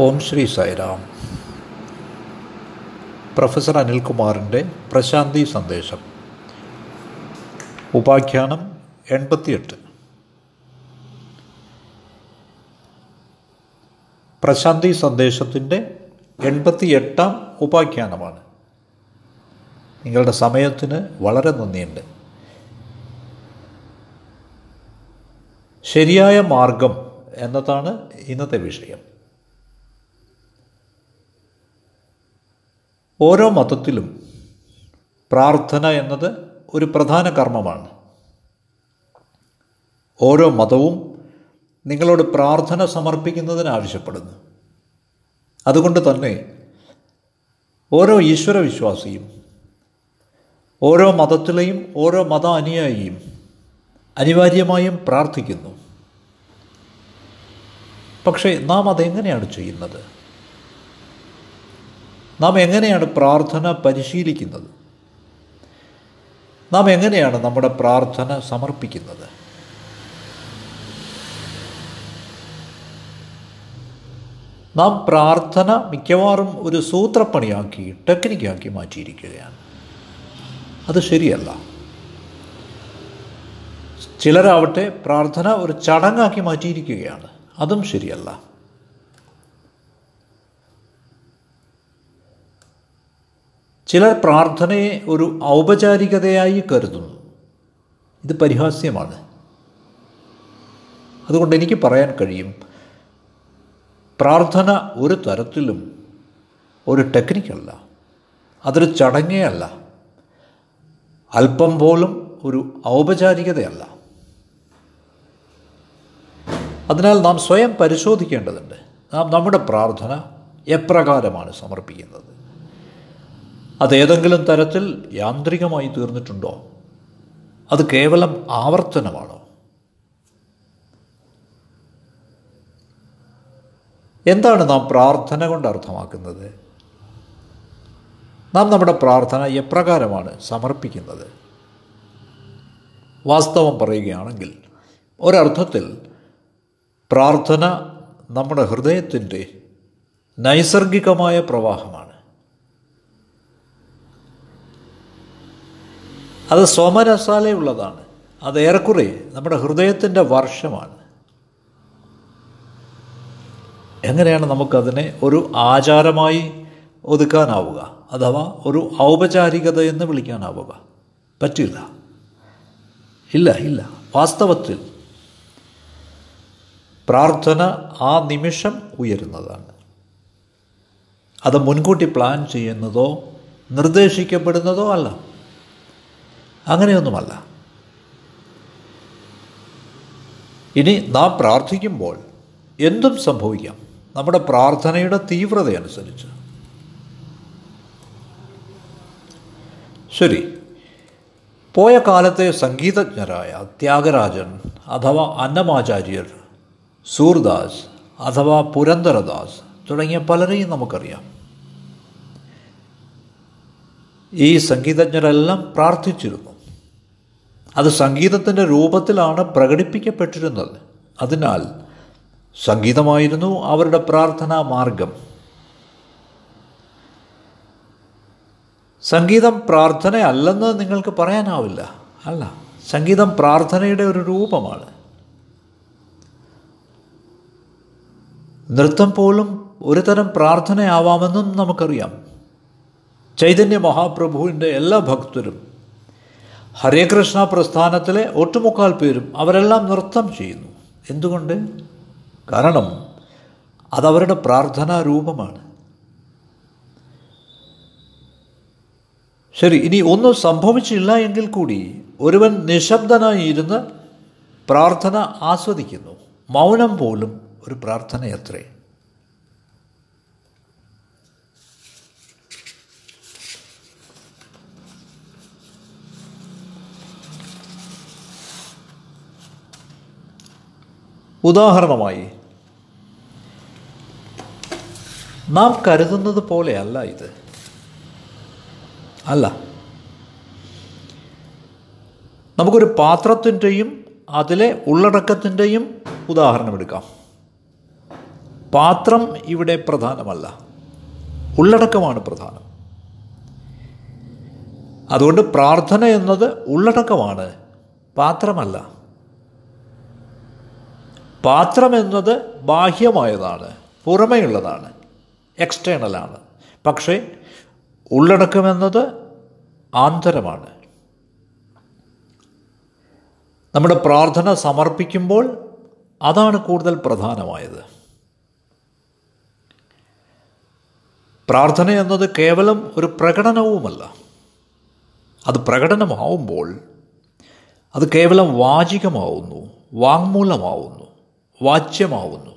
ഓം Sri Sairam. Professor അനിൽകുമാറിന്റെ പ്രശാന്തി സന്ദേശം. ഉപാഖ്യാനം എൺപത്തിയെട്ട്. പ്രശാന്തി സന്ദേശത്തിന്റെ എൺപത്തിയെട്ടാം ഉപാഖ്യാനമാണ്. നിങ്ങളുടെ സമയത്തിന് വളരെ നന്ദിയുണ്ട്. ശരിയായ മാർഗം എന്നതാണ് ഇന്നത്തെ വിഷയം. ഓരോ മതത്തിലും പ്രാർത്ഥന എന്നത് ഒരു പ്രധാന കർമ്മമാണ്. ഓരോ മതവും നിങ്ങളോട് പ്രാർത്ഥന സമർപ്പിക്കുന്നതിന് ആവശ്യപ്പെടുന്നു. അതുകൊണ്ട് തന്നെ ഓരോ ഈശ്വരവിശ്വാസിയും ഓരോ മതത്തിലെയും ഓരോ മത അനുയായിയും അനിവാര്യമായും പ്രാർത്ഥിക്കുന്നു. പക്ഷേ നാം അതെങ്ങനെയാണ് ചെയ്യുന്നത്? നാം എങ്ങനെയാണ് പ്രാർത്ഥന പരിശീലിക്കുന്നത്? നാം എങ്ങനെയാണ് നമ്മുടെ പ്രാർത്ഥന സമർപ്പിക്കുന്നത്? നാം പ്രാർത്ഥന മിക്കവാറും ഒരു സൂത്രപ്പണിയാക്കി ടെക്നിക്കാക്കി മാറ്റിയിരിക്കുകയാണ്. അത് ശരിയല്ല. ചിലരാവട്ടെ പ്രാർത്ഥന ഒരു ചടങ്ങാക്കി മാറ്റിയിരിക്കുകയാണ്. അതും ശരിയല്ല. ചിലർ പ്രാർത്ഥനയെ ഒരു ഔപചാരികതയായി കരുതുന്നു. ഇത് പരിഹാസ്യമാണ്. അതുകൊണ്ട് എനിക്ക് പറയാൻ കഴിയും പ്രാർത്ഥന ഒരു തരത്തിലും ഒരു ടെക്നിക്കല്ല അതൊരു ചടങ്ങേ അല്ല അല്പം പോലും ഒരു ഔപചാരികതയല്ല. അതിനാൽ നാം സ്വയം പരിശോധിക്കേണ്ടതുണ്ട്. നാം നമ്മുടെ പ്രാർത്ഥന എപ്രകാരമാണ് സമർപ്പിക്കുന്നത്? അതേതെങ്കിലും തരത്തിൽ യാന്ത്രികമായി തീർന്നിട്ടുണ്ടോ? അത് കേവലം ആവർത്തനമാണോ? എന്താണ് നാം പ്രാർത്ഥന കൊണ്ട് അർത്ഥമാക്കുന്നത്? നാം നമ്മുടെ പ്രാർത്ഥന എപ്രകാരമാണ് സമർപ്പിക്കുന്നത്? വാസ്തവം പറയുകയാണെങ്കിൽ ഒരർത്ഥത്തിൽ പ്രാർത്ഥന നമ്മുടെ ഹൃദയത്തിന്റെ നൈസർഗികമായ പ്രവാഹമാണ്. അത് സോമരസാലയുള്ളതാണ് അത് ഏറെക്കുറെ നമ്മുടെ ഹൃദയത്തിന്റെ വർഷമാണ്. എങ്ങനെയാണ് നമുക്കതിനെ ഒരു ആചാരമായി ഒതുക്കാനാവുക? അഥവാ ഒരു ഔപചാരികത എന്ന് വിളിക്കാനാവുക? പറ്റില്ല. ഇല്ല ഇല്ല. വാസ്തവത്തിൽ പ്രാർത്ഥന ആ നിമിഷം ഉയരുന്നതാണ്. അത് മുൻകൂട്ടി പ്ലാൻ ചെയ്യുന്നതോ നിർദ്ദേശിക്കപ്പെടുന്നതോ അല്ല. അങ്ങനെയൊന്നുമല്ല. ഇനി നാം പ്രാർത്ഥിക്കുമ്പോൾ എന്തും സംഭവിക്കാം. നമ്മുടെ പ്രാർത്ഥനയുടെ തീവ്രത അനുസരിച്ച് ശരി. പോയ കാലത്തെ സംഗീതജ്ഞരായ ത്യാഗരാജൻ അഥവാ അന്നമാചാര്യർ സൂർദാസ് അഥവാ പുരന്ദരദാസ് തുടങ്ങിയ പലരെയും നമുക്കറിയാം. ഈ സംഗീതജ്ഞരെല്ലാം പ്രാർത്ഥിച്ചിരുന്നു. അത് സംഗീതത്തിന്റെ രൂപത്തിലാണ് പ്രകടിപ്പിക്കപ്പെട്ടിരുന്നത്. അതിനാൽ സംഗീതമായിരുന്നു അവരുടെ പ്രാർത്ഥനാ മാർഗം. സംഗീതം പ്രാർത്ഥനയല്ലെന്ന് നിങ്ങൾക്ക് പറയാനാവില്ല അല്ല? സംഗീതം പ്രാർത്ഥനയുടെ ഒരു രൂപമാണ്. നൃത്തം പോലും ഒരു തരം പ്രാർത്ഥനയാവാമെന്നും നമുക്കറിയാം. ചൈതന്യ മഹാപ്രഭുവിന്റെ എല്ലാ ഭക്തരും ഹരേ കൃഷ്ണ പ്രസ്ഥാനത്തിലെ ഒട്ടുമുക്കാൽ പേരും അവരെല്ലാം നൃത്തം ചെയ്യുന്നു. എന്തുകൊണ്ട്? കാരണം അതവരുടെ പ്രാർത്ഥനാ രൂപമാണ്. ശരി ഇനി ഒന്നും സംഭവിച്ചില്ല എങ്കിൽ കൂടി ഒരുവൻ നിശബ്ദനായി ഇരുന്ന് പ്രാർത്ഥന ആസ്വദിക്കുന്നു. മൗനം പോലും ഒരു പ്രാർത്ഥനയത്രേ. ഉദാഹരണമായി നാം കരുതുന്നത് പോലെയല്ല ഇത്. അല്ല. നമുക്കൊരു പാത്രത്തിന്റെയും അതിലെ ഉള്ളടക്കത്തിന്റെയും ഉദാഹരണമെടുക്കാം പാത്രം ഇവിടെ പ്രധാനമല്ല. ഉള്ളടക്കമാണ് പ്രധാനം. അതുകൊണ്ട് പ്രാർത്ഥന എന്നത് ഉള്ളടക്കമാണ് പാത്രമല്ല. പാത്രം എന്നത് ബാഹ്യമായതാണ് പുറമെയുള്ളതാണ് എക്സ്റ്റേണലാണ് പക്ഷേ ഉള്ളടക്കമെന്നത് ആന്തരമാണ്. നമ്മുടെ പ്രാർത്ഥന സമർപ്പിക്കുമ്പോൾ അതാണ് കൂടുതൽ പ്രധാനമായത്. പ്രാർത്ഥന എന്നത് കേവലം ഒരു പ്രകടനവുമല്ല. അത് പ്രകടനമാവുമ്പോൾ അത് കേവലം വാചികമാവുന്നു വാങ്മൂലമാവുന്നു. വാച്യമാവുന്നു.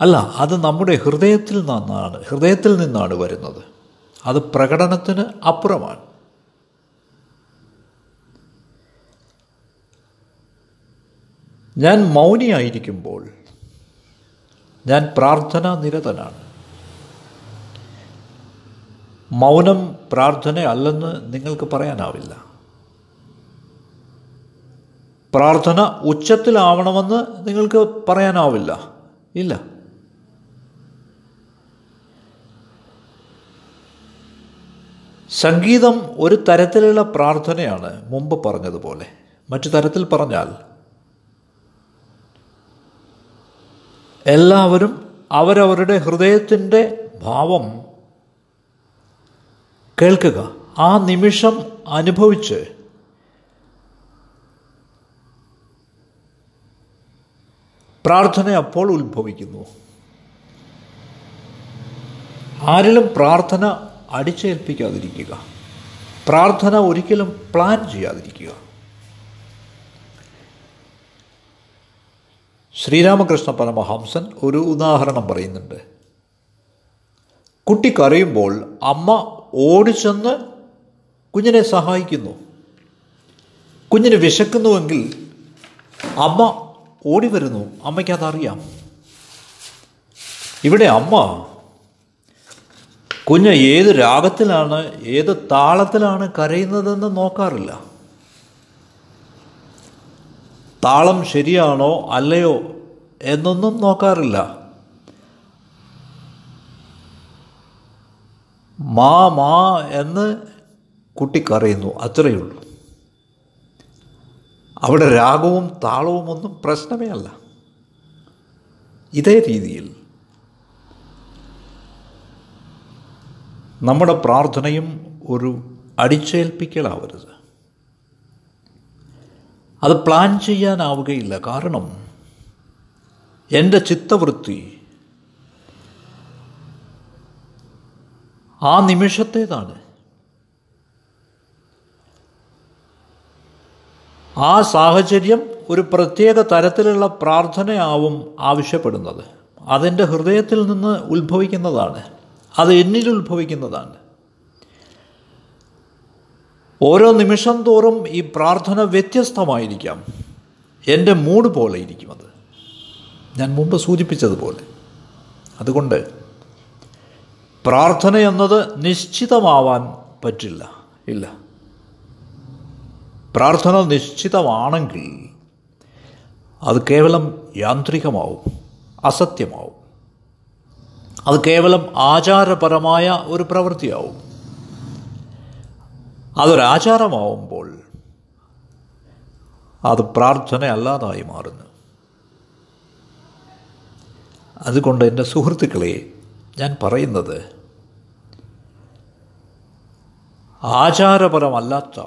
അല്ല അത് നമ്മുടെ ഹൃദയത്തിൽ നിന്നാണ് ഹൃദയത്തിൽ നിന്നാണ് വരുന്നത്. അത് പ്രകടനത്തിന് അപ്പുറമാണ്. ഞാൻ മൗനിയായിരിക്കുമ്പോൾ ഞാൻ പ്രാർത്ഥന നിരതനാണ്. മൗനം പ്രാർത്ഥന അല്ലെന്ന് നിങ്ങൾക്ക് പറയാനാവില്ല. പ്രാർത്ഥന ഉച്ചത്തിലാവണമെന്ന് നിങ്ങൾക്ക് പറയാനാവില്ല. ഇല്ല. സംഗീതം ഒരു തരത്തിലുള്ള പ്രാർത്ഥനയാണ് മുമ്പ് പറഞ്ഞതുപോലെ. മറ്റു തരത്തിൽ പറഞ്ഞാൽ എല്ലാവരും അവരവരുടെ ഹൃദയത്തിന്റെ ഭാവം കേൾക്കുക. ആ നിമിഷം അനുഭവിച്ച് പ്രാർത്ഥന അപ്പോൾ ഉത്ഭവിക്കുന്നു. ആരിലും പ്രാർത്ഥന അടിച്ചേൽപ്പിക്കാതിരിക്കുക. പ്രാർത്ഥന ഒരിക്കലും പ്ലാൻ ചെയ്യാതിരിക്കുക. ശ്രീരാമകൃഷ്ണ പരമഹംസൻ ഒരു ഉദാഹരണം പറയുന്നുണ്ട്. കുട്ടി കരയുമ്പോൾ അമ്മ ഓടിച്ചെന്ന് കുഞ്ഞിനെ സഹായിക്കുന്നു. കുഞ്ഞിന് വിശക്കുന്നുവെങ്കിൽ അമ്മ ഓടി വരുന്നു അമ്മയ്ക്ക് അതറിയാം ഇവിടെ അമ്മ കുഞ്ഞ് ഏത് രാഗത്തിലാണ് ഏത് താളത്തിലാണ് കരയുന്നതെന്ന് നോക്കാറില്ല. താളം ശരിയാണോ അല്ലയോ എന്നൊന്നും നോക്കാറില്ല. മാ മാ എന്ന് കുട്ടി കരയുന്നു. അത്രയേ ഉള്ളൂ. അവിടെ രാഗവും താളവും ഒന്നും പ്രശ്നമേ അല്ല. ഇതേ രീതിയിൽ നമ്മുടെ പ്രാർത്ഥനയും ഒരു അടിച്ചേൽപ്പിക്കലാവരുത്. അത് പ്ലാൻ ചെയ്യാനാവുകയില്ല. കാരണം എന്റെ ചിത്തവൃത്തി ആ നിമിഷത്തേതാണ്. ആ സാഹചര്യം ഒരു പ്രത്യേക തരത്തിലുള്ള പ്രാർത്ഥനയാവും ആവശ്യപ്പെടുന്നത്. അതെന്റെ ഹൃദയത്തിൽ നിന്ന് ഉത്ഭവിക്കുന്നതാണ്. അത് എന്നിൽ ഉത്ഭവിക്കുന്നതാണ്. ഓരോ നിമിഷം തോറും ഈ പ്രാർത്ഥന വ്യത്യസ്തമായിരിക്കാം. എന്റെ മൂഡ് പോലെ ഇരിക്കും അത്. ഞാൻ മുമ്പ് സൂചിപ്പിച്ചതുപോലെ. അതുകൊണ്ട് പ്രാർത്ഥന എന്നത് നിശ്ചിതമാവാൻ പറ്റില്ല. ഇല്ല. പ്രാർത്ഥന നിശ്ചിതമാണെങ്കിൽ അത് കേവലം യാന്ത്രികമാവും അസത്യമാവും. അത് കേവലം ആചാരപരമായ ഒരു പ്രവൃത്തിയാവും. അതൊരാചാരമാവുമ്പോൾ അത് പ്രാർത്ഥന അല്ലാതായി മാറുന്നു. അതുകൊണ്ട് എന്റെ സുഹൃത്തുക്കളെ ഞാൻ പറയുന്നത് ആചാരപരമല്ലാത്ത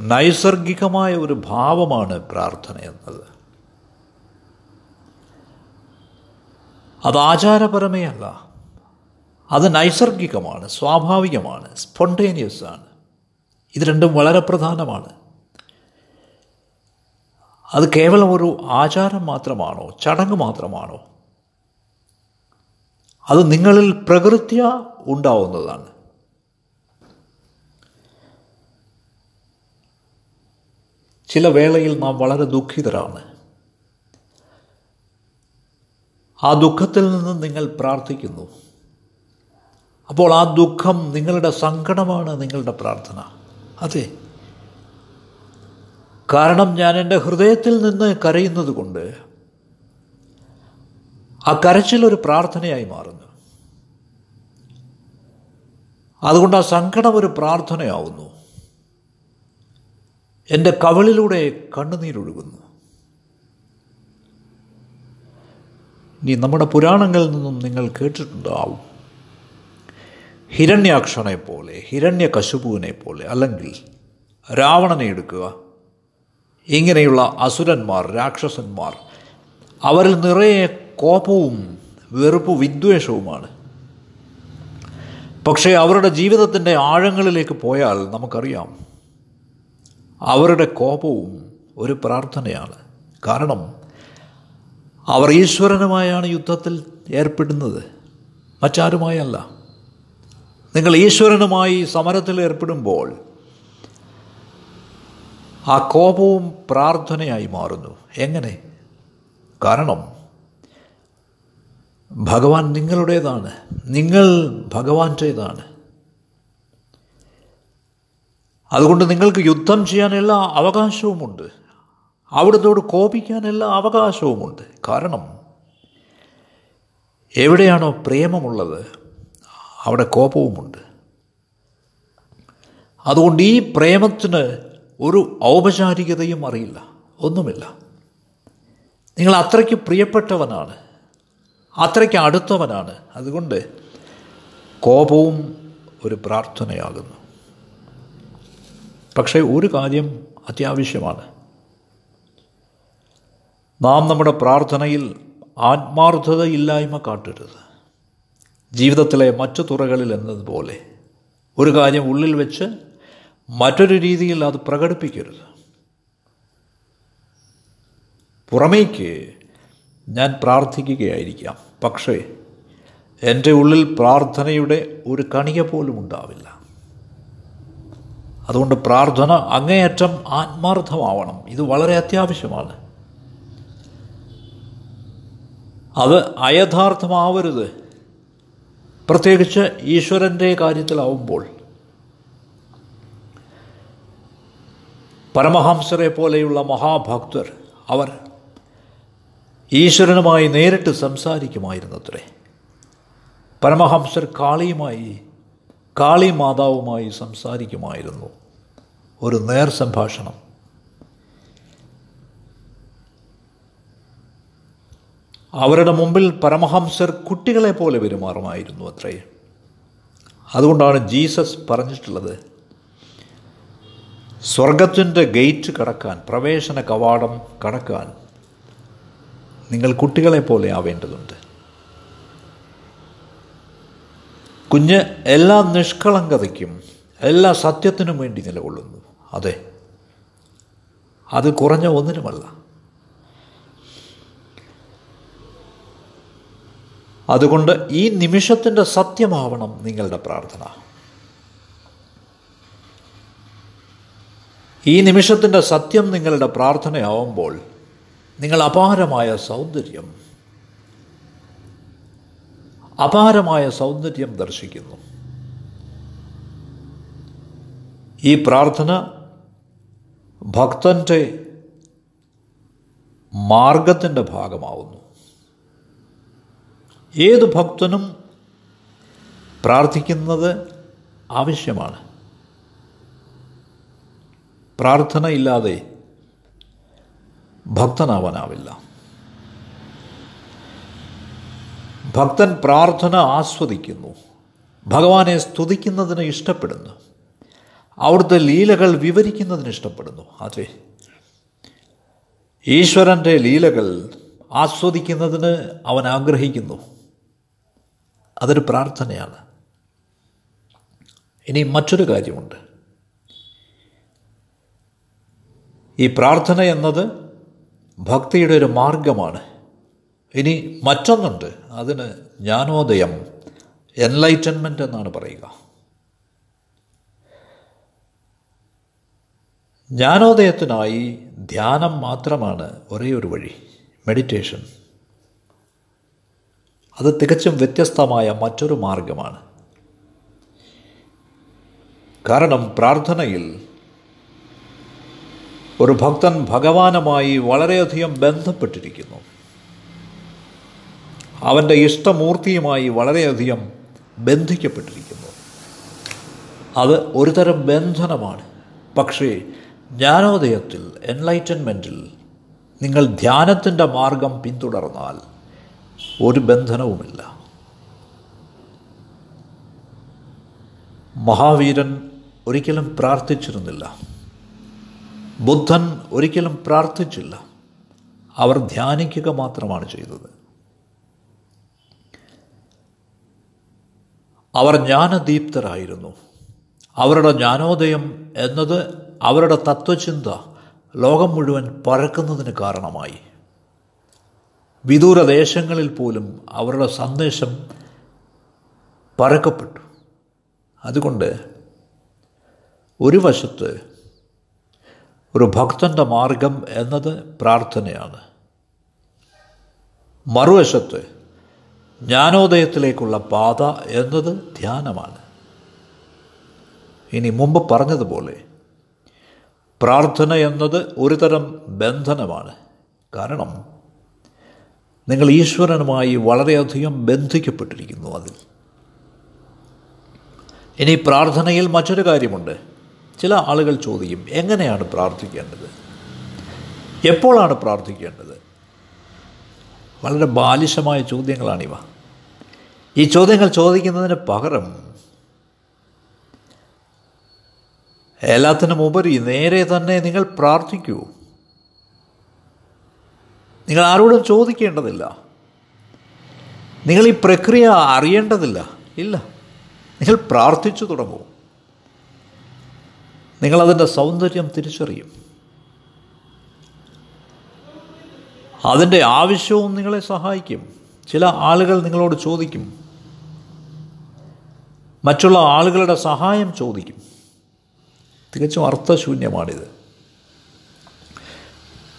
നൈസർഗികമായ ഒരു ഭാവമാണ് പ്രാർത്ഥന എന്നത്. അത് ആചാരപരമേ അല്ല. അത് നൈസർഗികമാണ് സ്വാഭാവികമാണ് സ്പോണ്ടേനിയസ് ആണ്. ഇത് രണ്ടും വളരെ പ്രധാനമാണ്. അത് കേവലം ഒരു ആചാരം മാത്രമാണോ ചടങ്ങ് മാത്രമാണോ? അത് നിങ്ങളിൽ പ്രകൃത്യ ഉണ്ടാവുന്നതാണ്. ചില വേളയിൽ നാം വളരെ ദുഃഖിതരാണ്. ആ ദുഃഖത്തിൽ നിന്ന് നിങ്ങൾ പ്രാർത്ഥിക്കുന്നു. അപ്പോൾ ആ ദുഃഖം നിങ്ങളുടെ സങ്കടമാണ് നിങ്ങളുടെ പ്രാർത്ഥന. അതെ. കാരണം ഞാൻ എന്റെ ഹൃദയത്തിൽ നിന്ന് കരയുന്നത് കൊണ്ട് ആ കരച്ചിലൊരു പ്രാർത്ഥനയായി മാറുന്നു. അതുകൊണ്ട് ആ സങ്കടം ഒരു പ്രാർത്ഥനയാവുന്നു. എന്റെ കവളിലൂടെ കണ്ണുനീരൊഴുകുന്നു ഇനി നമ്മുടെ പുരാണങ്ങളിൽ നിന്നും നിങ്ങൾ കേട്ടിട്ടുണ്ടാവും. ഹിരണ്യാക്ഷനെ പോലെ ഹിരണ്യ കശുപുവിനെ പോലെ അല്ലെങ്കിൽ രാവണനെ എടുക്കുക. ഇങ്ങനെയുള്ള അസുരന്മാർ രാക്ഷസന്മാർ അവരിൽ നിറയെ കോപവും വെറുപ്പ് വിദ്വേഷവുമാണ്. പക്ഷേ അവരുടെ ജീവിതത്തിന്റെ ആഴങ്ങളിലേക്ക് പോയാൽ നമുക്കറിയാം അവരുടെ കോപവും ഒരു പ്രാർത്ഥനയാണ്. കാരണം അവർ ഈശ്വരനുമായാണ് യുദ്ധത്തിൽ ഏർപ്പെടുന്നത്. മറ്റാരുമായല്ല. നിങ്ങൾ ഈശ്വരനുമായി സമരത്തിൽ ഏർപ്പെടുമ്പോൾ ആ കോപവും പ്രാർത്ഥനയായി മാറുന്നു. എങ്ങനെ? കാരണം ഭഗവാൻ നിങ്ങളുടേതാണ്. നിങ്ങൾ ഭഗവാന്റേതാണ്. അതുകൊണ്ട് നിങ്ങൾക്ക് യുദ്ധം ചെയ്യാൻ എല്ലാ അവകാശവുമുണ്ട്. അവിടുത്തോട് കോപിക്കാൻ എല്ലാ അവകാശവുമുണ്ട്. കാരണം എവിടെയാണോ പ്രേമമുള്ളത് അവിടെ കോപവുമുണ്ട്. അതുകൊണ്ട് ഈ പ്രേമത്തിന് ഒരു ഔപചാരികതയും അറിയില്ല. ഒന്നുമില്ല. നിങ്ങൾ അത്രയ്ക്ക് പ്രിയപ്പെട്ടവനാണ്. അത്രയ്ക്ക് അടുത്തവനാണ്. അതുകൊണ്ട് കോപവും ഒരു പ്രാർത്ഥനയാകുന്നു. പക്ഷേ ഒരു കാര്യം അത്യാവശ്യമാണ്. നാം നമ്മുടെ പ്രാർത്ഥനയിൽ ആത്മാർത്ഥതയില്ലായ്മ കാട്ടരുത്. ജീവിതത്തിലെ മറ്റു തുറകളിൽ എന്നതുപോലെ ഒരു കാര്യം ഉള്ളിൽ വെച്ച് മറ്റൊരു രീതിയിൽ അത് പ്രകടിപ്പിക്കരുത്. പുറമേക്ക് ഞാൻ പ്രാർത്ഥിക്കുകയായിരിക്കാം. പക്ഷേ എന്റെ ഉള്ളിൽ പ്രാർത്ഥനയുടെ ഒരു കണിക പോലും ഉണ്ടാവില്ല. അതുകൊണ്ട് പ്രാർത്ഥന അങ്ങേയറ്റം ആത്മാർത്ഥമാവണം. ഇത് വളരെ അത്യാവശ്യമാണ്. അത് അയഥാർത്ഥമാവരുത്. പ്രത്യേകിച്ച് ഈശ്വരന്റെ കാര്യത്തിലാവുമ്പോൾ. പരമഹംസരെ പോലെയുള്ള മഹാഭക്തർ അവർ ഈശ്വരനുമായി നേരിട്ട് സംസാരിക്കുമായിരുന്നത്രേ. പരമഹംസർ കാളിയുമായി കാളി മാതാവുമായി സംസാരിക്കുമായിരുന്നു. ഒരു നേർ സംഭാഷണം. അവരുടെ മുമ്പിൽ പരമഹംസർ കുട്ടികളെ പോലെ പെരുമാറുമായിരുന്നു അത്രേ. അതുകൊണ്ടാണ് ജീസസ് പറഞ്ഞിട്ടുള്ളത് സ്വർഗത്തിന്റെ ഗേറ്റ് കടക്കാൻ പ്രവേശന കവാടം കടക്കാൻ നിങ്ങൾ കുട്ടികളെ പോലെ ആവേണ്ടതുണ്ട്. കുഞ്ഞ് എല്ലാ നിഷ്കളങ്കതയ്ക്കും എല്ലാ സത്യത്തിനും വേണ്ടി നിലകൊള്ളുന്നു. അതെ. അത് കുറഞ്ഞ ഒന്നിനുമല്ല. അതുകൊണ്ട് ഈ നിമിഷത്തിന്റെ സത്യമാവണം നിങ്ങളുടെ പ്രാർത്ഥന. ഈ നിമിഷത്തിന്റെ സത്യം നിങ്ങളുടെ പ്രാർത്ഥനയാവുമ്പോൾ നിങ്ങൾ അപാരമായ സൗന്ദര്യം അപാരമായ സൗന്ദര്യം ദർശിക്കുന്നു. ഈ പ്രാർത്ഥന ഭക്തന്റെ മാർഗത്തിന്റെ ഭാഗമാവുന്നു. ഏത് ഭക്തനും പ്രാർത്ഥിക്കുന്നത് ആവശ്യമാണ്. പ്രാർത്ഥന ഇല്ലാതെ ഭക്തനാവാനാവില്ല. ഭക്തൻ പ്രാർത്ഥന ആസ്വദിക്കുന്നു. ഭഗവാനെ സ്തുതിക്കുന്നതിന് ഇഷ്ടപ്പെടുന്നു. അവിടുത്തെ ലീലകൾ വിവരിക്കുന്നതിന് ഇഷ്ടപ്പെടുന്നു. അതെ. ഈശ്വരന്റെ ലീലകൾ ആസ്വദിക്കുന്നതിന് അവൻ ആഗ്രഹിക്കുന്നു. അതൊരു പ്രാർത്ഥനയാണ്. ഇനി മറ്റൊരു കാര്യമുണ്ട്. ഈ പ്രാർത്ഥന എന്നത് ഭക്തിയുടെ ഒരു മാർഗമാണ്. ഇനി മറ്റൊന്നുണ്ട്. അതിന് ജ്ഞാനോദയം എൻലൈറ്റൻമെന്റ് എന്നാണ് പറയുക. ജ്ഞാനോദയത്തിനായി ധ്യാനം മാത്രമാണ് ഒരേ ഒരു വഴി മെഡിറ്റേഷൻ അത് തികച്ചും വ്യത്യസ്തമായ മറ്റൊരു മാർഗമാണ്. കാരണം പ്രാർത്ഥനയിൽ ഒരു ഭക്തൻ ഭഗവാനുമായി വളരെയധികം ബന്ധപ്പെട്ടിരിക്കുന്നു. അവന്റെ ഇഷ്ടമൂർത്തിയുമായി വളരെയധികം ബന്ധിക്കപ്പെട്ടിരിക്കുന്നു. അത് ഒരുതരം ബന്ധനമാണ്. പക്ഷേ ജ്ഞാനോദയത്തിൽ എൻലൈറ്റൻമെന്റിൽ നിങ്ങൾ ധ്യാനത്തിന്റെ മാർഗം പിന്തുടർന്നാൽ ഒരു ബന്ധനവുമില്ല. മഹാവീരൻ ഒരിക്കലും പ്രാർത്ഥിച്ചിരുന്നില്ല. ബുദ്ധൻ ഒരിക്കലും പ്രാർത്ഥിച്ചില്ല. അവർ ധ്യാനിക്കുക മാത്രമാണ് ചെയ്തത്. അവർ ജ്ഞാനദീപ്തരായിരുന്നു. അവരുടെ ജ്ഞാനോദയം എന്നത് അവരുടെ തത്വചിന്ത ലോകം മുഴുവൻ പരക്കുന്നതിന് കാരണമായി. വിദൂരദേശങ്ങളിൽ പോലും അവരുടെ സന്ദേശം പരക്കപ്പെട്ടു. അതുകൊണ്ട് ഒരു വശത്ത് ഒരു ഭക്തന്റെ മാർഗം എന്നത് പ്രാർത്ഥനയാണ്. മറുവശത്ത് ജ്ഞാനോദയത്തിലേക്കുള്ള പാത എന്നത് ധ്യാനമാണ്. ഇനി മുമ്പ് പറഞ്ഞതുപോലെ പ്രാർത്ഥന എന്നത് ഒരു തരം ബന്ധനമാണ്. കാരണം നിങ്ങൾ ഈശ്വരനുമായി വളരെയധികം ബന്ധിക്കപ്പെട്ടിരിക്കുന്നു അതിൽ. ഇനി പ്രാർത്ഥനയിൽ മറ്റൊരു കാര്യമുണ്ട്. ചില ആളുകൾ ചോദിക്കും എങ്ങനെയാണ് പ്രാർത്ഥിക്കേണ്ടത്? എപ്പോഴാണ് പ്രാർത്ഥിക്കേണ്ടത്? വളരെ ബാലിശമായ ചോദ്യങ്ങളാണിവ. ഈ ചോദ്യങ്ങൾ ചോദിക്കുന്നതിന് പകരം എല്ലാത്തിനും ഉപരി നേരെ തന്നെ നിങ്ങൾ പ്രാർത്ഥിക്കൂ. നിങ്ങൾ ആരോടും ചോദിക്കേണ്ടതില്ല. നിങ്ങൾ ഈ പ്രക്രിയ അറിയേണ്ടതില്ല. ഇല്ല. നിങ്ങൾ പ്രാർത്ഥിച്ചു തുടങ്ങൂ. നിങ്ങളതിന്റെ സൗന്ദര്യം തിരിച്ചറിയും. അതിന്റെ ആവശ്യവും നിങ്ങളെ സഹായിക്കും. ചില ആളുകൾ നിങ്ങളോട് ചോദിക്കും. മറ്റുള്ള ആളുകളുടെ സഹായം ചോദിക്കും. തികച്ചും അർത്ഥശൂന്യമാണിത്.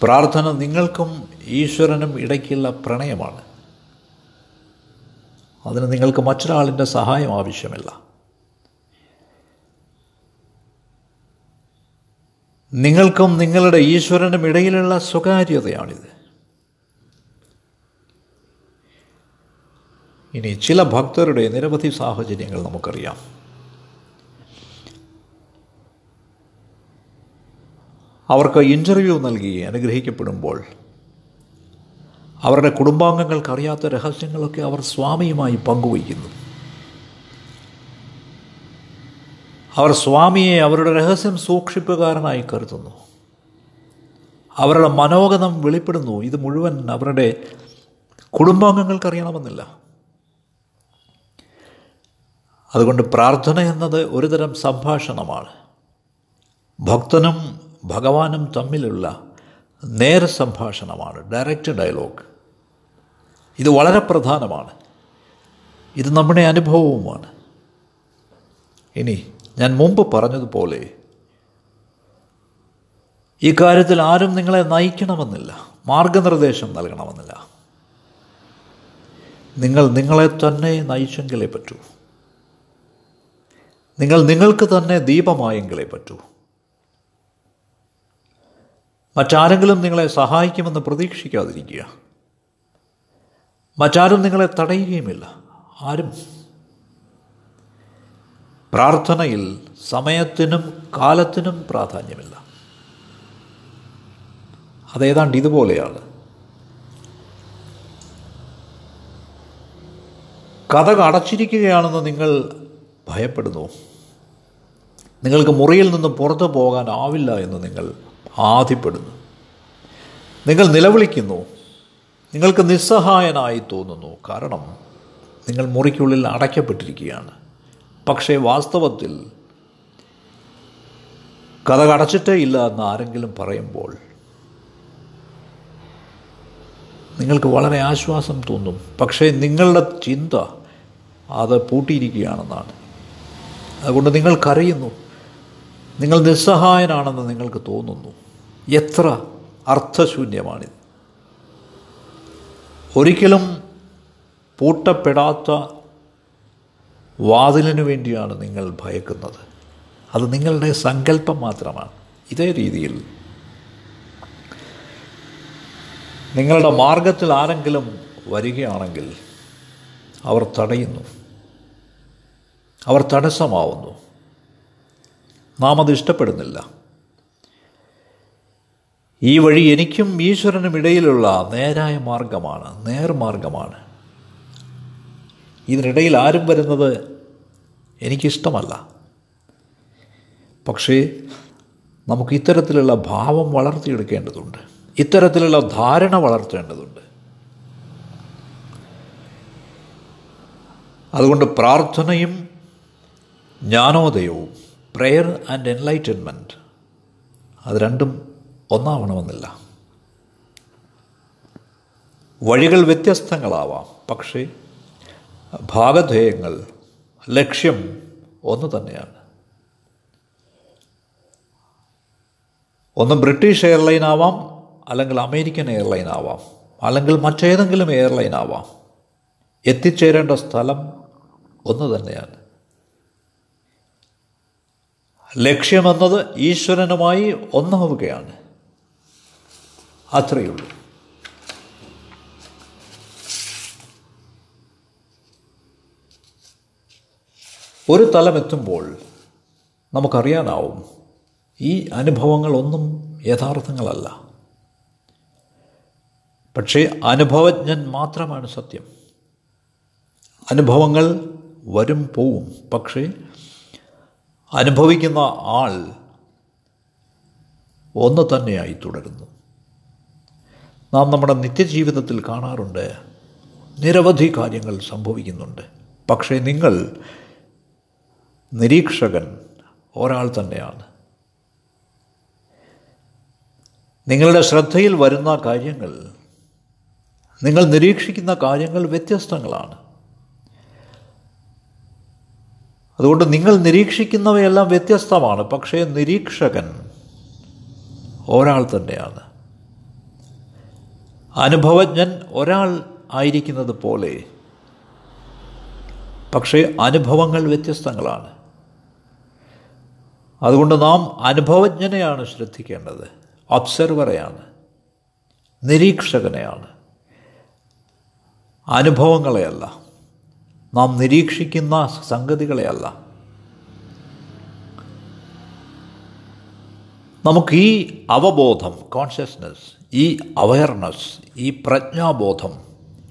പ്രാർത്ഥന നിങ്ങൾക്കും ഈശ്വരനും ഇടയ്ക്കുള്ള പ്രണയമാണ്. അതിന് നിങ്ങൾക്ക് മറ്റൊരാളിന്റെ സഹായം ആവശ്യമില്ല. നിങ്ങൾക്കും നിങ്ങളുടെ ഈശ്വരനും ഇടയിലുള്ള സ്വകാര്യതയാണിത്. ഇനി ചില ഭക്തരുടെ നിരവധി സാഹചര്യങ്ങൾ നമുക്കറിയാം. അവർക്ക് ഇന്റർവ്യൂ നൽകി അനുഗ്രഹിക്കപ്പെടുമ്പോൾ അവരുടെ കുടുംബാംഗങ്ങൾക്ക് അറിയാത്ത രഹസ്യങ്ങളൊക്കെ അവർ സ്വാമിയുമായി പങ്കുവയ്ക്കുന്നു. അവർ സ്വാമിയെ അവരുടെ രഹസ്യം സൂക്ഷിപ്പുകാരനായി കരുതുന്നു. അവരുടെ മനോഗതം വെളിപ്പെടുന്നു. ഇത് മുഴുവൻ അവരുടെ കുടുംബാംഗങ്ങൾക്ക് അറിയണമെന്നില്ല അതുകൊണ്ട് പ്രാർത്ഥന എന്നത് ഒരുതരം സംഭാഷണമാണ്. ഭക്തനും ഭഗവാനും തമ്മിലുള്ള നേര സംഭാഷണമാണ് ഡയറക്റ്റ് ഡയലോഗ് ഇത് വളരെ പ്രധാനമാണ്. ഇത് നമ്മുടെ അനുഭവവുമാണ്. ഇനി ഞാൻ മുമ്പ് പറഞ്ഞതുപോലെ ഈ കാര്യത്തിൽ ആരും നിങ്ങളെ നയിക്കണമെന്നില്ല മാർഗനിർദ്ദേശം നൽകണമെന്നില്ല. നിങ്ങൾ നിങ്ങളെ തന്നെ നയിച്ചെങ്കിലേ പറ്റൂ. നിങ്ങൾ നിങ്ങൾക്ക് തന്നെ ദീപമായെങ്കിലേ പറ്റൂ. മറ്റാരെങ്കിലും നിങ്ങളെ സഹായിക്കുമെന്ന് പ്രതീക്ഷിക്കാതിരിക്കുക. മറ്റാരും നിങ്ങളെ തടയുകയുമില്ല. ആരും. പ്രാർത്ഥനയിൽ സമയത്തിനും കാലത്തിനും പ്രാധാന്യമില്ല. അതേതാണ്ട് ഇതുപോലെയാണ്. കഥ അടച്ചിരിക്കുകയാണെന്ന് നിങ്ങൾ ഭയപ്പെടുന്നു. നിങ്ങൾക്ക് മുറിയിൽ നിന്ന് പുറത്തു പോകാനാവില്ല എന്ന് നിങ്ങൾ ആധിപ്പെടുന്നു. നിങ്ങൾ നിലവിളിക്കുന്നു. നിങ്ങൾക്ക് നിസ്സഹായനായി തോന്നുന്നു. കാരണം നിങ്ങൾ മുറിക്കുള്ളിൽ അടയ്ക്കപ്പെട്ടിരിക്കുകയാണ്. പക്ഷേ വാസ്തവത്തിൽ കഥ അടച്ചിട്ടേ ഇല്ല എന്ന് ആരെങ്കിലും പറയുമ്പോൾ നിങ്ങൾക്ക് വളരെ ആശ്വാസം തോന്നും. പക്ഷേ നിങ്ങളുടെ ചിന്ത അത് പൂട്ടിയിരിക്കുകയാണെന്നാണ്. അതുകൊണ്ട് നിങ്ങൾ കരയുന്നു നിങ്ങൾ നിസ്സഹായനാണെന്ന് നിങ്ങൾക്ക് തോന്നുന്നു. എത്ര അർത്ഥശൂന്യമാണിത്. ഒരിക്കലും പൂട്ടപ്പെടാത്ത വാതിലിനു വേണ്ടിയാണ് നിങ്ങൾ ഭയക്കുന്നത്. അത് നിങ്ങളുടെ സങ്കല്പം മാത്രമാണ്. ഇതേ രീതിയിൽ നിങ്ങളുടെ മാർഗത്തിൽ ആരെങ്കിലും വരികയാണെങ്കിൽ അവർ തടയുന്നു. അവർ തടസ്സമാവുന്നു. നാം അത് ഇഷ്ടപ്പെടുന്നില്ല. ഈ വഴി എനിക്കും ഈശ്വരനും ഇടയിലുള്ള നേരായ മാർഗമാണ് നേർമാർഗമാണ് ഇതിനിടയിൽ ആരും വരുന്നത് എനിക്കിഷ്ടമല്ല. പക്ഷേ നമുക്ക് ഇത്തരത്തിലുള്ള ഭാവം വളർത്തിയെടുക്കേണ്ടതുണ്ട്. ഇത്തരത്തിലുള്ള ധാരണ വളർത്തേണ്ടതുണ്ട്. അതുകൊണ്ട് പ്രാർത്ഥനയും ജ്ഞാനോദയവും പ്രെയർ ആൻഡ് എൻലൈറ്റൻമെന്റ് അത് രണ്ടും ഒന്നാവണമെന്നില്ല. വഴികൾ വ്യത്യസ്തങ്ങളാവാം. പക്ഷേ ഭാഗധേയങ്ങൾ ലക്ഷ്യം ഒന്ന് തന്നെയാണ്. ഒന്ന് ബ്രിട്ടീഷ് എയർലൈൻ ആവാം അല്ലെങ്കിൽ അമേരിക്കൻ എയർലൈൻ ആവാം അല്ലെങ്കിൽ മറ്റേതെങ്കിലും എയർലൈൻ ആവാം. എത്തിച്ചേരേണ്ട സ്ഥലം ഒന്ന് തന്നെയാണ്. ലക്ഷ്യമെന്നത് ഈശ്വരനുമായി ഒന്നാവുകയാണ്. അത്രയുള്ളൂ ഒരു തലമെത്തുമ്പോൾ നമുക്കറിയാനാവും ഈ അനുഭവങ്ങളൊന്നും യഥാർത്ഥങ്ങളല്ല. പക്ഷേ അനുഭവജ്ഞൻ മാത്രമാണ് സത്യം. അനുഭവങ്ങൾ വരും പോവും. പക്ഷേ അനുഭവിക്കുന്ന ആൾ ഒന്ന് തന്നെയായി തുടരുന്നു. നാം നമ്മുടെ നിത്യജീവിതത്തിൽ കാണാറുണ്ട് നിരവധി കാര്യങ്ങൾ സംഭവിക്കുന്നുണ്ട്. പക്ഷേ നിങ്ങൾ നിരീക്ഷകൻ ഒരാൾ തന്നെയാണ്. നിങ്ങളുടെ ശ്രദ്ധയിൽ വരുന്ന കാര്യങ്ങൾ നിങ്ങൾ നിരീക്ഷിക്കുന്ന കാര്യങ്ങൾ വ്യത്യസ്തങ്ങളാണ്. അതുകൊണ്ട് നിങ്ങൾ നിരീക്ഷിക്കുന്നവയെല്ലാം വ്യത്യസ്തമാണ്. പക്ഷേ നിരീക്ഷകൻ ഒരാൾ തന്നെയാണ്. അനുഭവജ്ഞൻ ഒരാൾ ആയിരിക്കുന്നത് പോലെ. പക്ഷേ അനുഭവങ്ങൾ വ്യത്യസ്തങ്ങളാണ്. അതുകൊണ്ട് നാം അനുഭവജ്ഞനെയാണ് ശ്രദ്ധിക്കേണ്ടത്. ഒബ്സർവറെയാണ്. നിരീക്ഷകനെയാണ്. അനുഭവങ്ങളെയല്ല. നാം നിരീക്ഷിക്കുന്ന സംഗതികളെയല്ല. നമുക്ക് ഈ അവബോധം കോൺഷ്യസ്നസ് ഈ അവയർനെസ് ഈ പ്രജ്ഞാബോധം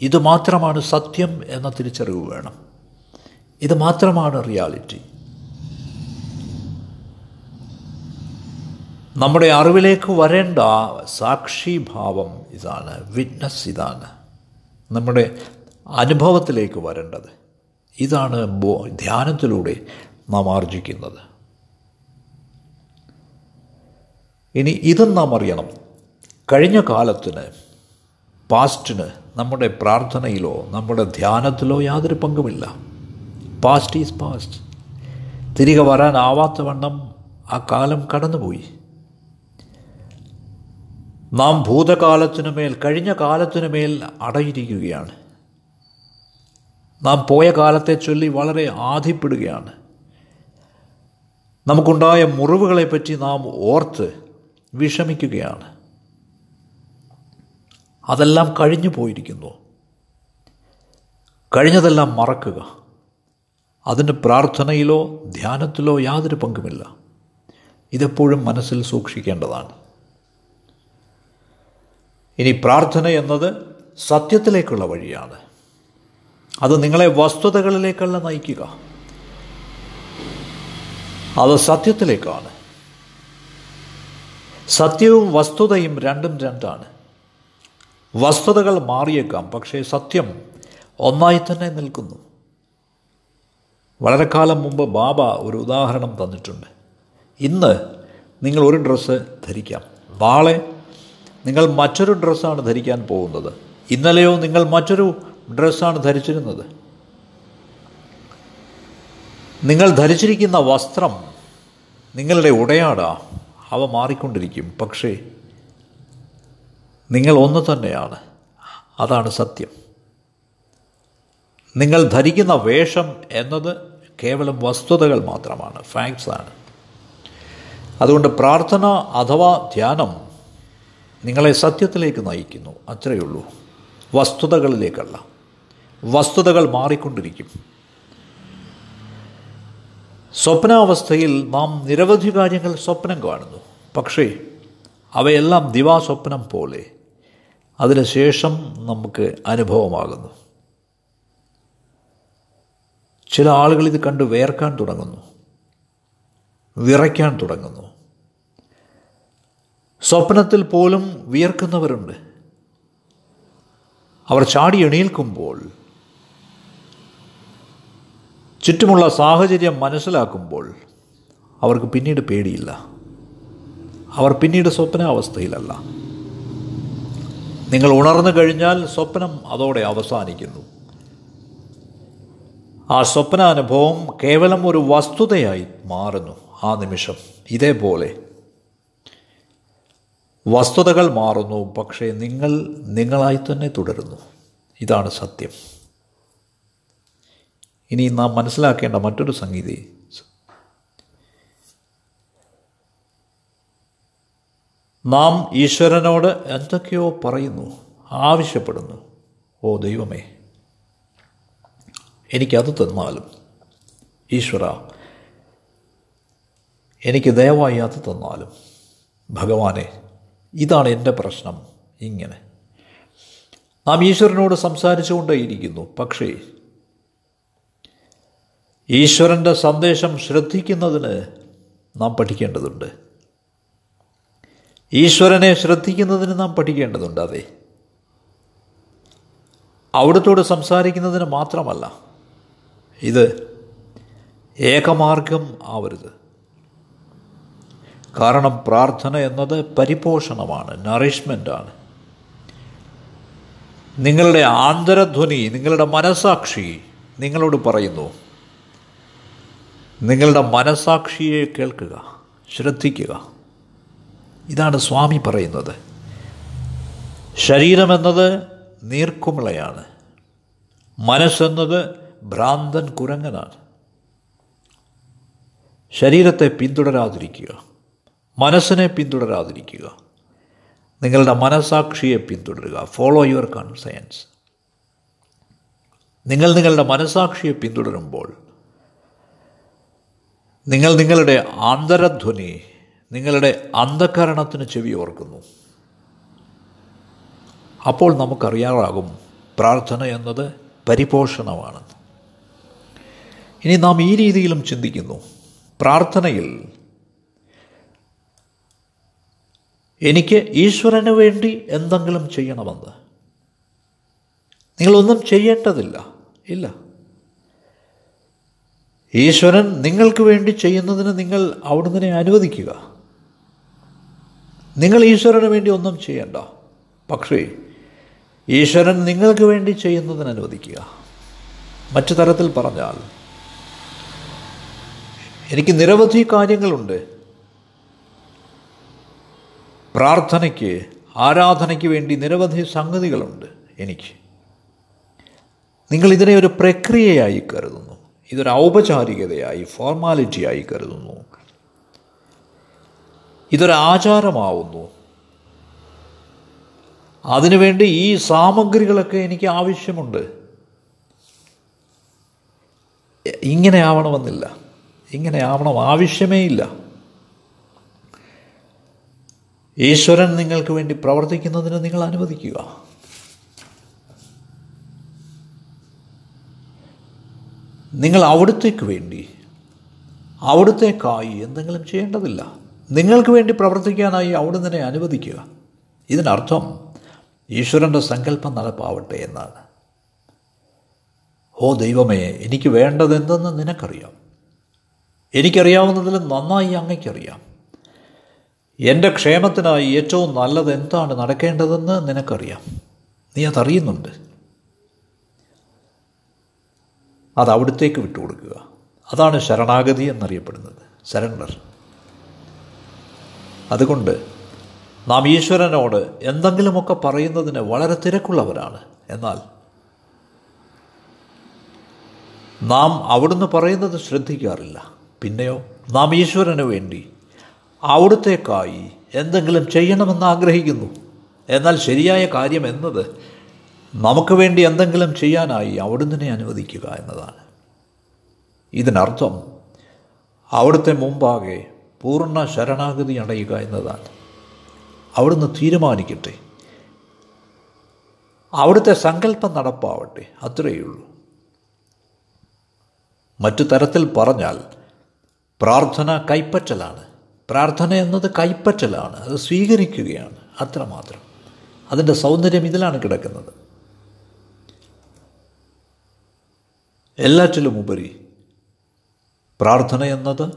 ഇത് മാത്രമാണ് സത്യം എന്ന തിരിച്ചറിവ് വേണം. ഇത് മാത്രമാണ് റിയാലിറ്റി നമ്മുടെ അറിവിലേക്ക് വരേണ്ട സാക്ഷിഭാവം ഇതാണ് വിറ്റ്നസ് ഇതാണ്. നമ്മുടെ അനുഭവത്തിലേക്ക് വരേണ്ടത്. ഇതാണ് ധ്യാനത്തിലൂടെ നാം ആർജിക്കുന്നത്. ഇനി ഇതും നാം അറിയണം. കഴിഞ്ഞ കാലത്തിന് പാസ്റ്റിന് നമ്മുടെ പ്രാർത്ഥനയിലോ നമ്മുടെ ധ്യാനത്തിലോ യാതൊരു പങ്കുമില്ല. പാസ്റ്റ് ഈസ് പാസ്റ്റ് തിരികെ വരാനാവാത്ത വണ്ണം ആ കാലം കടന്നുപോയി. നാം ഭൂതകാലത്തിനുമേൽ കഴിഞ്ഞ കാലത്തിനുമേൽ അടയിരിക്കുകയാണ്. നാം പോയ കാലത്തെ ചൊല്ലി വളരെ ആധിപ്പെടുകയാണ്. നമുക്കുണ്ടായ മുറിവുകളെപ്പറ്റി നാം ഓർത്ത് വിഷമിക്കുകയാണ്. അതെല്ലാം കഴിഞ്ഞു പോയിരിക്കുന്നു. കഴിഞ്ഞതെല്ലാം മറക്കുക. അതിന് പ്രാർത്ഥനയിലോ ധ്യാനത്തിലോ യാതൊരു പങ്കുമില്ല. ഇതെപ്പോഴും മനസ്സിൽ സൂക്ഷിക്കേണ്ടതാണ്. ഇനി പ്രാർത്ഥന എന്നത് സത്യത്തിലേക്കുള്ള വഴിയാണ്. അത് നിങ്ങളെ വസ്തുതകളിലേക്കല്ല നയിക്കുക. അത് സത്യത്തിലേക്കാണ്. സത്യവും വസ്തുതയും രണ്ടും രണ്ടാണ്. വസ്തുതകൾ മാറിയേക്കാം പക്ഷേ സത്യം ഒന്നായി തന്നെ നിൽക്കുന്നു. വളരെ കാലം മുമ്പ് ബാബ ഒരു ഉദാഹരണം തന്നിട്ടുണ്ട്. ഇന്ന് നിങ്ങൾ ഒരു ഡ്രസ്സ് ധരിക്കാം. നാളെ നിങ്ങൾ മറ്റൊരു ഡ്രസ്സാണ് ധരിക്കാൻ പോകുന്നത്. ഇന്നലെയോ നിങ്ങൾ മറ്റൊരു ഡ്രസ്സാണ് ധരിച്ചിരുന്നത്. നിങ്ങൾ ധരിച്ചിരിക്കുന്ന വസ്ത്രം നിങ്ങളുടെ ഉടയാട അവ മാറിക്കൊണ്ടിരിക്കും. പക്ഷേ നിങ്ങൾ ഒന്ന് തന്നെയാണ്. അതാണ് സത്യം. നിങ്ങൾ ധരിക്കുന്ന വേഷം എന്നത് കേവലം വസ്തുതകൾ മാത്രമാണ്. ഫാക്ട്സാണ് അതുകൊണ്ട് പ്രാർത്ഥന അഥവാ ധ്യാനം നിങ്ങളെ സത്യത്തിലേക്ക് നയിക്കുന്നു. അത്രയേ ഉള്ളൂ. വസ്തുതകളിലേക്കല്ല. വസ്തുതകൾ മാറിക്കൊണ്ടിരിക്കും. സ്വപ്നാവസ്ഥയിൽ നാം നിരവധി കാര്യങ്ങൾ സ്വപ്നം കാണുന്നു. പക്ഷേ അവയെല്ലാം ദിവാസ്വപ്നം പോലെ അതിനുശേഷം നമുക്ക് അനുഭവമാകുന്നു. ചില ആളുകൾ ഇത് കണ്ട് വേർക്കാൻ തുടങ്ങുന്നു. വിറയ്ക്കാൻ തുടങ്ങുന്നു. സ്വപ്നത്തിൽ പോലും വിയർക്കുന്നവരുണ്ട്. അവർ ചാടി എണീൽക്കുമ്പോൾ ചുറ്റുമുള്ള സാഹചര്യം മനസ്സിലാക്കുമ്പോൾ അവർക്ക് പിന്നീട് പേടിയില്ല. അവർ പിന്നീട് സ്വപ്നാവസ്ഥയിലല്ല. നിങ്ങൾ ഉണർന്നു കഴിഞ്ഞാൽ സ്വപ്നം അതോടെ അവസാനിക്കുന്നു. ആ സ്വപ്നാനുഭവം കേവലം ഒരു വസ്തുതയായി മാറുന്നു. ആ നിമിഷം ഇതേപോലെ വസ്തുതകൾ മാറുന്നു പക്ഷേ നിങ്ങൾ നിങ്ങളായി തന്നെ തുടരുന്നു. ഇതാണ് സത്യം. ഇനി നാം മനസ്സിലാക്കേണ്ട മറ്റൊരു സംഗീതി. നാം ഈശ്വരനോട് എന്തൊക്കെയോ പറയുന്നു ആവശ്യപ്പെടുന്നു. ഓ ദൈവമേ എനിക്കത് തന്നാലും. ഈശ്വര എനിക്ക് ദയവായി അത് തന്നാലും. ഭഗവാനെ ഇതാണ് എന്റെ പ്രശ്നം. ഇങ്ങനെ. നാം ഈശ്വരനോട് സംസാരിച്ചുകൊണ്ടേയിരിക്കുന്നു. പക്ഷേ ഈശ്വരന്റെ സന്ദേശം ശ്രദ്ധിക്കുന്നതിന് നാം പഠിക്കേണ്ടതുണ്ട്. ഈശ്വരനെ ശ്രദ്ധിക്കുന്നതിന് നാം പഠിക്കേണ്ടതുണ്ട് അതെ. അവിടത്തോട് സംസാരിക്കുന്നതിന് മാത്രമല്ല ഇത് ഏകമാർഗം ആവരുത്. കാരണം പ്രാർത്ഥന എന്നത് പരിപോഷണമാണ് നറിഷ്മെന്റാണ് നിങ്ങളുടെ ആന്തരധ്വനി നിങ്ങളുടെ മനസാക്ഷി നിങ്ങളോട് പറയുന്നു നിങ്ങളുടെ മനസാക്ഷിയെ കേൾക്കുക ശ്രദ്ധിക്കുക. ഇതാണ് സ്വാമി പറയുന്നത്. ശരീരമെന്നത് നീർക്കുമിളയാണ്. മനസ്സെന്നത് ഭ്രാന്തൻ കുരങ്ങനാണ്. ശരീരത്തെ പിന്തുടരാതിരിക്കുക മനസ്സിനെ പിന്തുടരാതിരിക്കുക. നിങ്ങളുടെ മനസാക്ഷിയെ പിന്തുടരുക. ഫോളോ യുവർ കൺസയൻസ് നിങ്ങൾ നിങ്ങളുടെ മനസാക്ഷിയെ പിന്തുടരുമ്പോൾ നിങ്ങൾ നിങ്ങളുടെ ആന്തരധ്വനി നിങ്ങളുടെ അന്ധകരണത്തിന് ചെവി ഓർക്കുന്നു. അപ്പോൾ നമുക്കറിയാറാകും പ്രാർത്ഥന എന്നത് പരിപോഷണമാണ്. ഇനി നാം ഈ രീതിയിലും ചിന്തിക്കുന്നു. പ്രാർത്ഥനയിൽ എനിക്ക് ഈശ്വരന് വേണ്ടി എന്തെങ്കിലും ചെയ്യണമെന്ന്. നിങ്ങളൊന്നും ചെയ്യേണ്ടതില്ല. ഇല്ല. ഈശ്വരൻ നിങ്ങൾക്ക് വേണ്ടി ചെയ്യുന്നതിന് നിങ്ങൾ അവിടുന്ന് അനുവദിക്കുക. നിങ്ങൾ ഈശ്വരന് വേണ്ടി ഒന്നും ചെയ്യണ്ട. പക്ഷേ ഈശ്വരൻ നിങ്ങൾക്ക് വേണ്ടി ചെയ്യുന്നതിന് അനുവദിക്കുക. മറ്റു തരത്തിൽ പറഞ്ഞാൽ എനിക്ക് നിരവധി കാര്യങ്ങളുണ്ട്. പ്രാർത്ഥനയ്ക്ക് ആരാധനയ്ക്ക് വേണ്ടി നിരവധി സംഗതികളുണ്ട് എനിക്ക്. നിങ്ങൾ ഇതിനെ ഒരു പ്രക്രിയയായി കരുതുന്നു. ഇതൊരു ഔപചാരികതയായി ഫോർമാലിറ്റിയായി കരുതുന്നു. ഇതൊരു ആചാരമാവുന്നു. അതിനുവേണ്ടി ഈ സാമഗ്രികളൊക്കെ എനിക്ക് ആവശ്യമുണ്ട്. ഇങ്ങനെ ആവണമെന്നില്ല. ഇങ്ങനെ ആവണം ആവശ്യമേ ഇല്ല. ഈശ്വരൻ നിങ്ങൾക്ക് വേണ്ടി പ്രവർത്തിക്കുന്നതിന് നിങ്ങൾ അനുവദിക്കുക. നിങ്ങൾ അവിടത്തേക്ക് വേണ്ടി അവിടത്തേക്കായി എന്തെങ്കിലും ചെയ്യേണ്ടതില്ല. നിങ്ങൾക്ക് വേണ്ടി പ്രവർത്തിക്കാനായി അവിടുന്ന് അനുവദിക്കുക. ഇതിനർത്ഥം ഈശ്വരന്റെ സങ്കല്പം നടപ്പാവട്ടെ എന്നാണ്. ഓ ദൈവമേ എനിക്ക് വേണ്ടതെന്തെന്ന് നിനക്കറിയാം. എനിക്കറിയാവുന്നതിൽ നന്നായി അങ്ങയ്ക്കറിയാം. എന്റെ ക്ഷേമത്തിനായി ഏറ്റവും നല്ലത് എന്താണ് നടക്കേണ്ടതെന്ന് നിനക്കറിയാം. നീ അതറിയുന്നുണ്ട്. അത് അവിടത്തേക്ക് വിട്ടുകൊടുക്കുക. അതാണ് ശരണാഗതി എന്നറിയപ്പെടുന്നത്. സരണ്ടർ അതുകൊണ്ട് നാം ഈശ്വരനോട് എന്തെങ്കിലുമൊക്കെ പറയുന്നതിന് വളരെ തിരക്കുള്ളവരാണ്. എന്നാൽ നാം അവിടുന്ന് പറയുന്നത് ശ്രദ്ധിക്കാറില്ല. പിന്നെയോ നാം ഈശ്വരന് വേണ്ടി അവിടുത്തേക്കായി എന്തെങ്കിലും ചെയ്യണമെന്ന് ആഗ്രഹിക്കുന്നു. എന്നാൽ ശരിയായ കാര്യം എന്നത് നമുക്ക് വേണ്ടി എന്തെങ്കിലും ചെയ്യാനായി അവിടുന്ന് അനുവദിക്കുക എന്നതാണ്. ഇതിനർത്ഥം അവിടുത്തെ മുമ്പാകെ പൂർണ ശരണാഗതി അടയുക എന്നതാണ്. അവിടുന്ന് തീരുമാനിക്കട്ടെ. അവിടുത്തെ സങ്കല്പം നടപ്പാവട്ടെ അത്രയേ ഉള്ളൂ. മറ്റു തരത്തിൽ പറഞ്ഞാൽ പ്രാർത്ഥന കൈപ്പറ്റലാണ്. പ്രാർത്ഥന എന്നത് കൈപ്പറ്റലാണ്. അത് സ്വീകരിക്കുകയാണ്. അത്രമാത്രം. അതിന്റെ സൗന്ദര്യം ഇതിലാണ് കിടക്കുന്നത്. എല്ലാറ്റിലും ഉപരി പ്രാർത്ഥന എന്നത്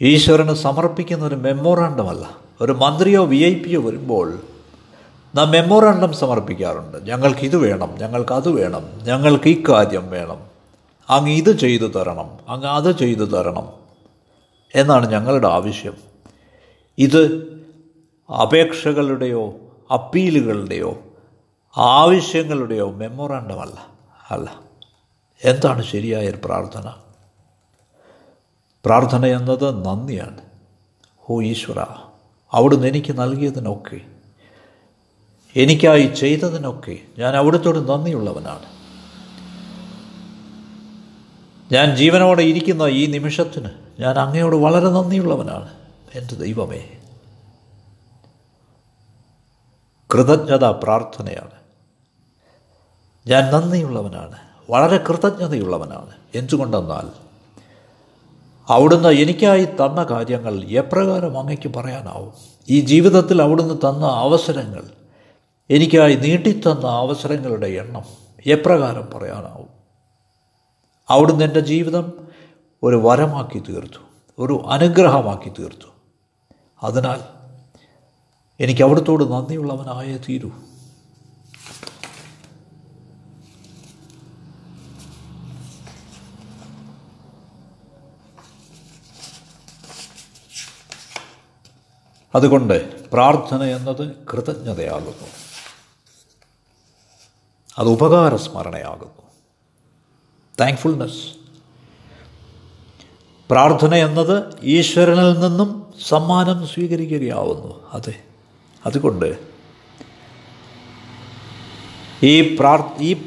ഈശ്വരന് സമർപ്പിക്കുന്ന ഒരു മെമ്മോറാണ്ടമല്ല. ഒരു മന്ത്രിയോ വി ഐ പിയോ വരുമ്പോൾ നാം മെമ്മോറാണ്ടം സമർപ്പിക്കാറുണ്ട്. ഞങ്ങൾക്ക് ഇത് വേണം ഞങ്ങൾക്ക് അത് വേണം ഞങ്ങൾക്ക് ഈ കാര്യം വേണം. അങ്ങ് ഇത് ചെയ്തു തരണം അങ്ങ് അത് ചെയ്തു തരണം എന്നാണ് ഞങ്ങളുടെ ആവശ്യം. ഇത് അപേക്ഷകളുടെയോ അപ്പീലുകളുടെയോ ആവശ്യങ്ങളുടെയോ മെമ്മോറാണ്ടമല്ല. അല്ല. എന്താണ് ശരിയായ ഒരു പ്രാർത്ഥന? പ്രാർത്ഥന എന്നത് നന്ദിയാണ്. ഓ ഈശ്വര അവിടുന്ന് എനിക്ക് നൽകിയതിനൊക്കെ എനിക്കായി ചെയ്തതിനൊക്കെ ഞാൻ അവിടുത്തോട് നന്ദിയുള്ളവനാണ്. ഞാൻ ജീവനോടെ ഇരിക്കുന്ന ഈ നിമിഷത്തിന് ഞാൻ അങ്ങയോട് വളരെ നന്ദിയുള്ളവനാണ്. എന്റെ ദൈവമേ കൃതജ്ഞത പ്രാർത്ഥനയാണ്. ഞാൻ നന്ദിയുള്ളവനാണ്. വളരെ കൃതജ്ഞതയുള്ളവനാണ്. എന്തുകൊണ്ടെന്നാൽ അവിടുന്ന് എനിക്കായി തന്ന കാര്യങ്ങൾ എപ്രകാരം അങ്ങയ്ക്ക് പറയാനാവും? ഈ ജീവിതത്തിൽ അവിടുന്ന് തന്ന അവസരങ്ങൾ എനിക്കായി നീട്ടിത്തന്ന അവസരങ്ങളുടെ എണ്ണം എപ്രകാരം പറയാനാവും? അവിടുന്ന് എന്റെ ജീവിതം ഒരു വരമാക്കി തീർത്തു ഒരു അനുഗ്രഹമാക്കി തീർത്തു. അതിനാൽ എനിക്ക് അവിടുത്തോട് നന്ദിയുള്ളവനായേ തീരൂ. അതുകൊണ്ട് പ്രാർത്ഥന എന്നത് കൃതജ്ഞതയാകുന്നു. അത് ഉപകാര സ്മരണയാകുന്നു താങ്ക്ഫുൾനെസ് പ്രാർത്ഥന എന്നത് ഈശ്വരനിൽ നിന്നും സമ്മാനം സ്വീകരിക്കുകയാവുന്നു. അതെ. അതുകൊണ്ട് ഈ പ്രാർ ഈ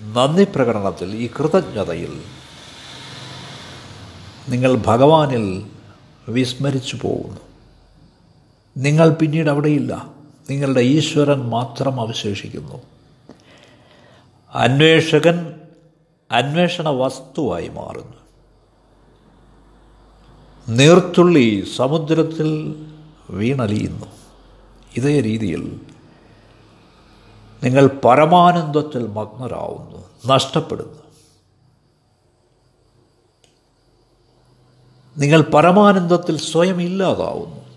നന്ദി പ്രകടനത്തിൽ ഈ കൃതജ്ഞതയിൽ നിങ്ങൾ ഭഗവാനിൽ വിസ്മരിച്ചു പോകുന്നു. നിങ്ങൾ പിന്നീട് അവിടെയില്ല. നിങ്ങളുടെ ഈശ്വരൻ മാത്രം അവശേഷിക്കുന്നു. അന്വേഷകൻ അന്വേഷണ വസ്തുവായി മാറുന്നു. നീർത്തുള്ളി സമുദ്രത്തിൽ വീണലിയുന്നു. ഇതേ രീതിയിൽ നിങ്ങൾ പരമാനന്ദത്തിൽ മഗ്നരാവുന്നു നഷ്ടപ്പെടുന്നു. നിങ്ങൾ പരമാനന്ദത്തിൽ സ്വയം ഇല്ലാതാവുന്നു.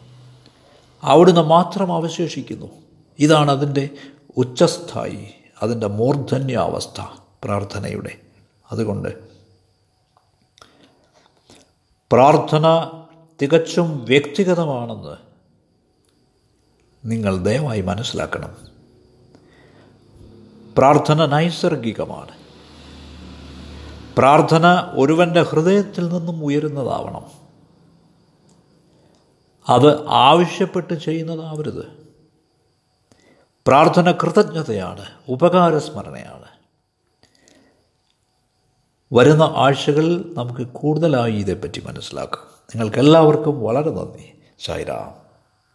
അവിടുന്ന് മാത്രം അവശേഷിക്കുന്നു. ഇതാണ് അതിന്റെ ഉച്ചസ്ഥായി അതിന്റെ മൂർധന്യാവസ്ഥ പ്രാർത്ഥനയുടെ. അതുകൊണ്ട് പ്രാർത്ഥന തികച്ചും വ്യക്തിഗതമാണെന്ന് നിങ്ങൾ ദയവായി മനസ്സിലാക്കണം. പ്രാർത്ഥന നൈസർഗികമാണ്. പ്രാർത്ഥന ഒരുവന്റെ ഹൃദയത്തിൽ നിന്നും ഉയരുന്നതാവണം. അത് ആവശ്യപ്പെട്ട് ചെയ്യുന്നതാവരുത്. പ്രാർത്ഥന കൃതജ്ഞതയാണ് ഉപകാരസ്മരണയാണ്. വരുന്ന ആഴ്ചകളിൽ നമുക്ക് കൂടുതലായി ഇതേപ്പറ്റി മനസ്സിലാക്കാം. നിങ്ങൾക്കെല്ലാവർക്കും വളരെ നന്ദി. സായിരാം